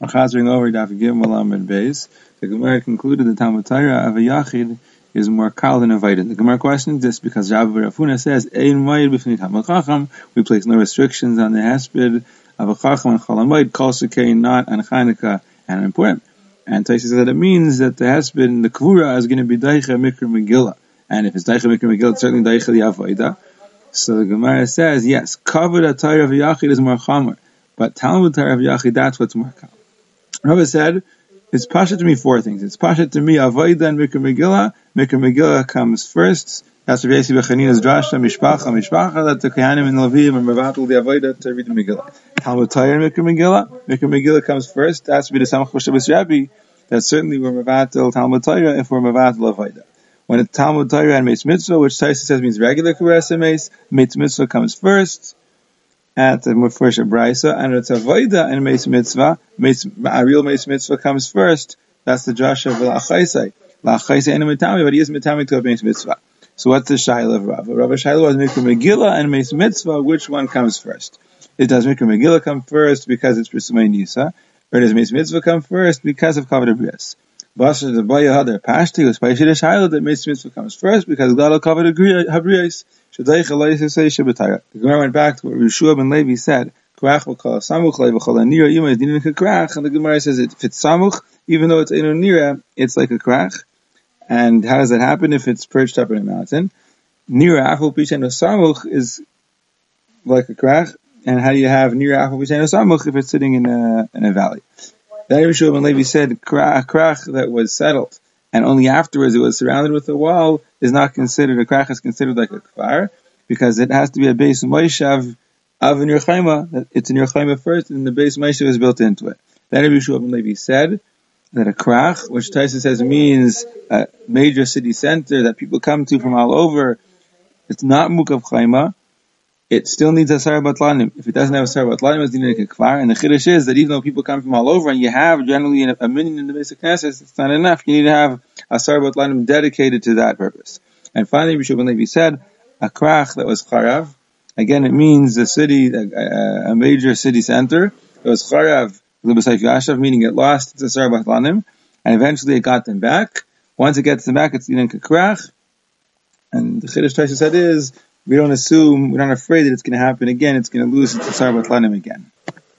We're chazering over Daf Gimel Amud Beis. The Gemara concluded the Talmud Torah of a Yachid is more kal than invited. The Gemara questions this because Rabbi Rafuna says, Ein Mayid b'fnei Talmud Chacham, we place no restrictions on the hesped of a Chacham and Chalamayid, Kol Sekain, not on Chanukah and on Purim. And Taisa says that it means that the hesped in the Kvura is going to be Daicha Mikra Megillah. And if it's Daicha Mikra Megillah, it's certainly Daicha the Avodah. So the Gemara says, yes, covered a Torah of Yachid is more Chamer. But Talmud Torah of Yachid, that's what's more kal. Rabbi said, it's pasha to me four things. It's pasha to me avoida and mikra megillah. Mikra megillah comes first. That's Rabbi Yossi Bechanina's drasha mishpacha mishpacha that the kohanim and levim and mevatel the avoida to read the megillah. Talmud Torah and mikra megillah. Mikra megillah comes first. That's the samach b'shabbos rabbi. That certainly we're mevatel Talmud Torah if we're mevatel avoida. When it's Talmud Torah and Meitz Mitzvah, which Taisa says means regular Meitz, Meitz Mitzvah comes first at the Mufresh Brisa, and it's a Avoida and Meis Mitzvah. A real Mitzvah comes first. That's the Josh of Lachaisai. Lachaisai and Mitami, but he is Mitami to a Mitzvah. So what's the Shaila of Rav? Rav Shaila was Mikra Megillah and Meis Mitzvah. Which one comes first? It does Mikra Megillah come first because it's Prisumay Nisa, or does Meis Mitzvah come first because of Kavod Abrias? Basra the Baya Hadar Pashti was Paishid Shaila that Meis Mitzvah comes first because God will cover the Habrias. The Gemara went back to what Rishua ben Levi said. And the Gemara says if it's samuch, even though it's eno nira, it's like a krach. And how does that happen if it's perched up in a mountain? Nira achol pishen samuch is like a krach. And how do you have nira achol pishen samuch if it's sitting in a in a valley? Then Rishua ben Levi said a krach that was settled and only afterwards it was surrounded with a wall, is not considered, a krach is considered like a kfar, because it has to be a base moishav of an Yerchaima, it's an Yerchaima first, and the base moishav is built into it. Then Rabbi ben Levi said that a krach, which Tyson says means a major city center that people come to from all over, it's not mukav chayma, it still needs a Sarah Batlanim. If it doesn't have a Sarah Batlanim, it's needed a. And the Chiddush is that even though people come from all over and you have generally a minyan in the basic Knesset, it's not enough. You need to have a Sarah Batlanim dedicated to that purpose. And finally, Bishop Ben Levi said, a Krach that was Charav. Again, it means a city, a, a major city center. It was Yashav, meaning it lost its Sarah Batlanim. And eventually it got them back. Once it gets them back, it's in Krach. And the Chiddush Taisa said is, we don't assume, we're not afraid that it's going to happen again, it's going to lose its Tsar Batlanim again.